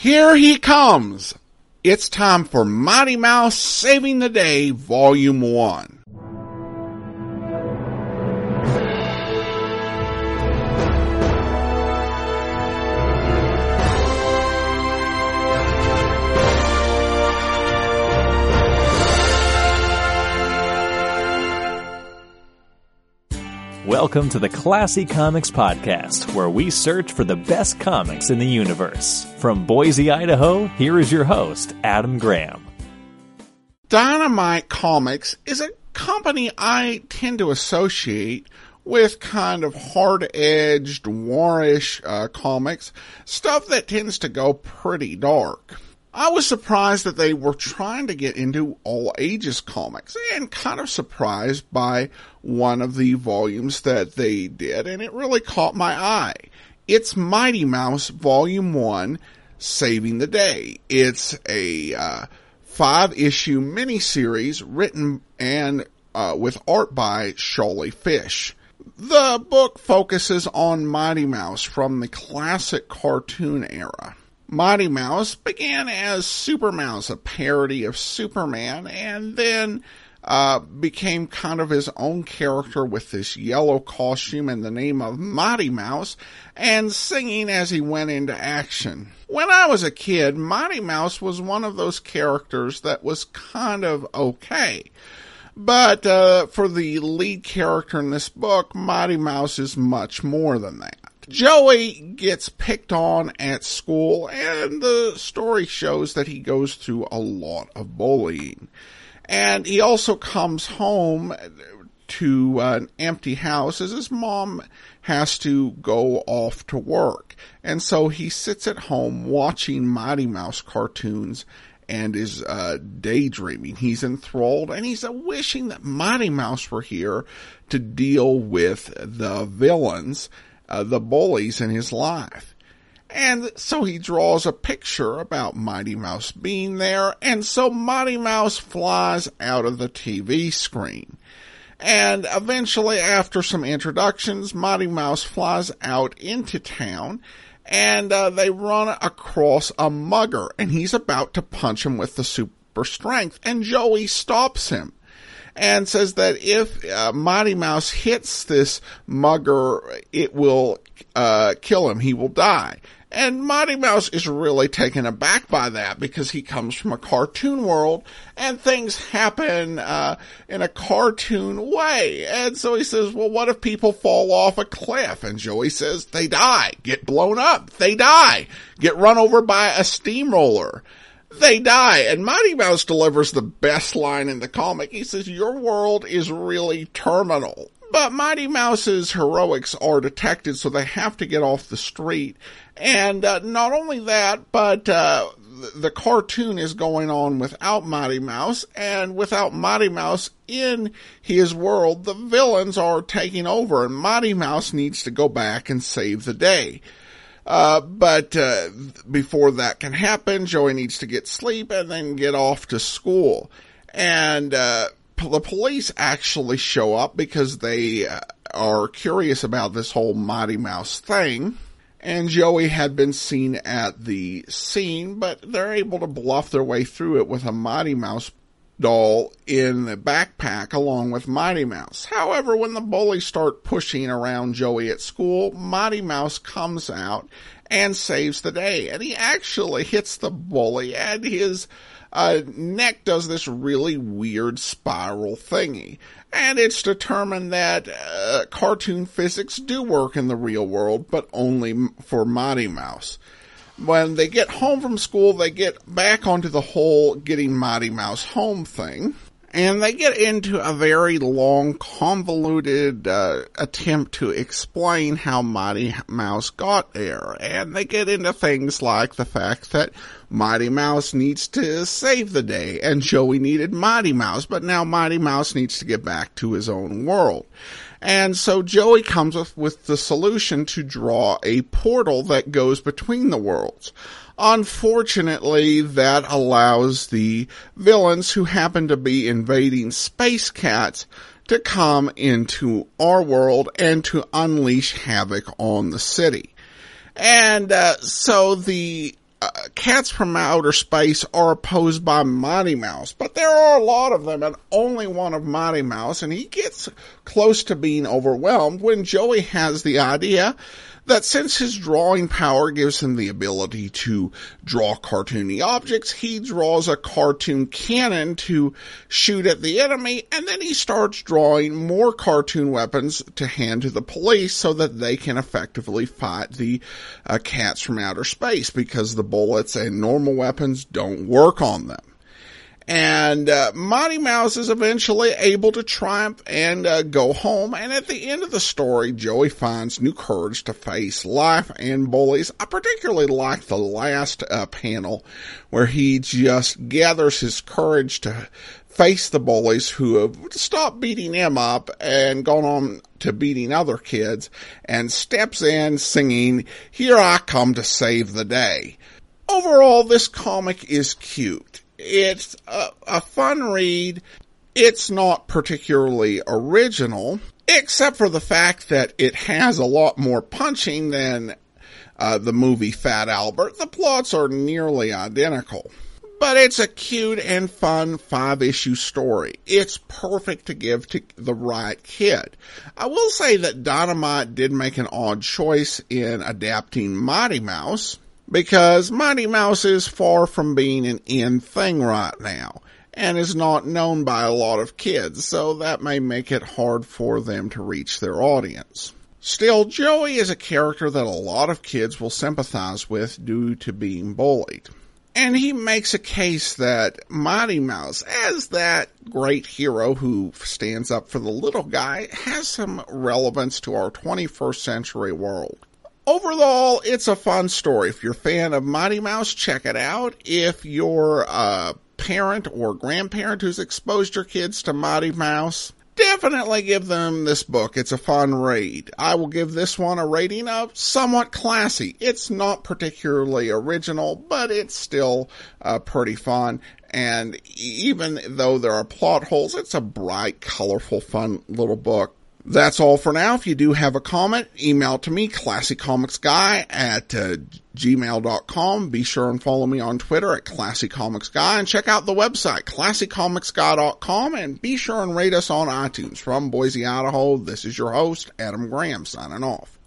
Here he comes. It's time for Mighty Mouse Saving the Day, Volume 1. Welcome to the Classy Comics Podcast, where we search for the best comics in the universe. From Boise, Idaho, here is your host, Adam Graham. Dynamite Comics is a company I tend to associate with kind of hard-edged, warish uh, comics, stuff that tends to go pretty dark. I was surprised that they were trying to get into all ages comics and kind of surprised by one of the volumes that they did and it really caught my eye. It's Mighty Mouse Volume 1 Saving the Day. It's a uh, five issue miniseries written and uh, with art by Sholly Fisch. The book focuses on Mighty Mouse from the classic cartoon era. Mighty Mouse began as Super Mouse, a parody of Superman, and then uh, became kind of his own character with this yellow costume and the name of Mighty Mouse, and singing as he went into action. When I was a kid, Mighty Mouse was one of those characters that was kind of okay. But uh, for the lead character in this book, Mighty Mouse is much more than that. Joey gets picked on at school, and the story shows that he goes through a lot of bullying. And he also comes home to an empty house as his mom has to go off to work. And so he sits at home watching Mighty Mouse cartoons and is uh, daydreaming. He's enthralled and he's uh, wishing that Mighty Mouse were here to deal with the villains uh, the bullies in his life. And so he draws a picture about Mighty Mouse being there, and so Mighty Mouse flies out of the TV screen. And eventually, after some introductions, Mighty Mouse flies out into town, and uh, they run across a mugger, and he's about to punch him with the super strength, and Joey stops him and says that if uh, Mouse hits this mugger, it will uh, kill him. He will die. And Mighty Mouse is really taken aback by that because he comes from a cartoon world and things happen uh, in a cartoon way. And so he says, well, what if people fall off a cliff? And Joey says, they die, get blown up, they die, get run over by a steamroller they die. And Mighty Mouse delivers the best line in the comic. He says, Your world is really terminal. But Mighty Mouse's heroics are detected, so they have to get off the street. And uh, not only that, but uh, the cartoon is going on without Mighty Mouse, and without Mighty Mouse in his world, the villains are taking over, and Mighty Mouse needs to go back and save the day. Uh, but uh, before that can happen, Joey needs to get sleep and then get off to school. And uh, the police actually show up because they uh, are curious about this whole Mighty Mouse thing. And Joey had been seen at the scene, but they're able to bluff their way through it with a Mighty Mouse doll in the backpack along with Mighty Mouse. However, when the bullies start pushing around Joey at school, Mighty Mouse comes out and saves the day. And he actually hits the bully and his uh, neck does this really weird spiral thingy. And it's determined that uh, cartoon physics do work in the real world, but only for Mighty Mouse when they get home from school, they get back onto the whole getting Mighty Mouse home thing. And they get into a very long, convoluted uh, attempt to explain how Mighty Mouse got there. And they get into things like the fact that Mighty Mouse needs to save the day, and Joey needed Mighty Mouse, but now Mighty Mouse needs to get back to his own world. And so Joey comes up with the solution to draw a portal that goes between the worlds. Unfortunately, that allows the villains who happen to be invading Space Cats to come into our world and to unleash havoc on the city. And uh, so the uh, cats from outer space are opposed by Mighty Mouse, but there are a lot of them and only one of Mighty Mouse, and he gets close to being overwhelmed when Joey has the idea that since his drawing power gives him the ability to draw cartoony objects, he draws a cartoon cannon to shoot at the enemy, and then he starts drawing more cartoon weapons to hand to the police so that they can effectively fight the uh, cats from outer space because the bullets and normal weapons don't work on them. And uh, Mighty Mouse is eventually able to triumph and uh, go home. And at the end of the story, Joey finds new courage to face life and bullies. I particularly like the last uh, panel where he just gathers his courage to face the bullies who have stopped beating him up and gone on to beating other kids and steps in singing, Here I Come to Save the Day. Overall, this comic is cute it's a, a fun read. It's not particularly original, except for the fact that it has a lot more punching than uh, the movie Fat Albert. The plots are nearly identical. But it's a cute and fun five issue story. It's perfect to give to the right kid. I will say that Dynamite did make an odd choice in adapting Mighty Mouse because Mighty Mouse is far from being an in thing right now and is not known by a lot of kids, so that may make it hard for them to reach their audience. Still, Joey is a character that a lot of kids will sympathize with due to being bullied. And he makes a case that Mighty Mouse, as that great hero who stands up for the little guy, has some relevance to our 21st century world overall, it's a fun story. If you're a fan of Mighty Mouse, check it out. If you're a parent or grandparent who's exposed your kids to Mighty Mouse, definitely give them this book. It's a fun read. I will give this one a rating of somewhat classy. It's not particularly original, but it's still uh, pretty fun. And even though there are plot holes, it's a bright, colorful, fun little book. That's all for now. If you do have a comment, email to me, classiccomicsguy at uh, gmail.com. Be sure and follow me on Twitter at classiccomicsguy and check out the website, classiccomicsguy.com and be sure and rate us on iTunes. From Boise, Idaho, this is your host, Adam Graham, signing off.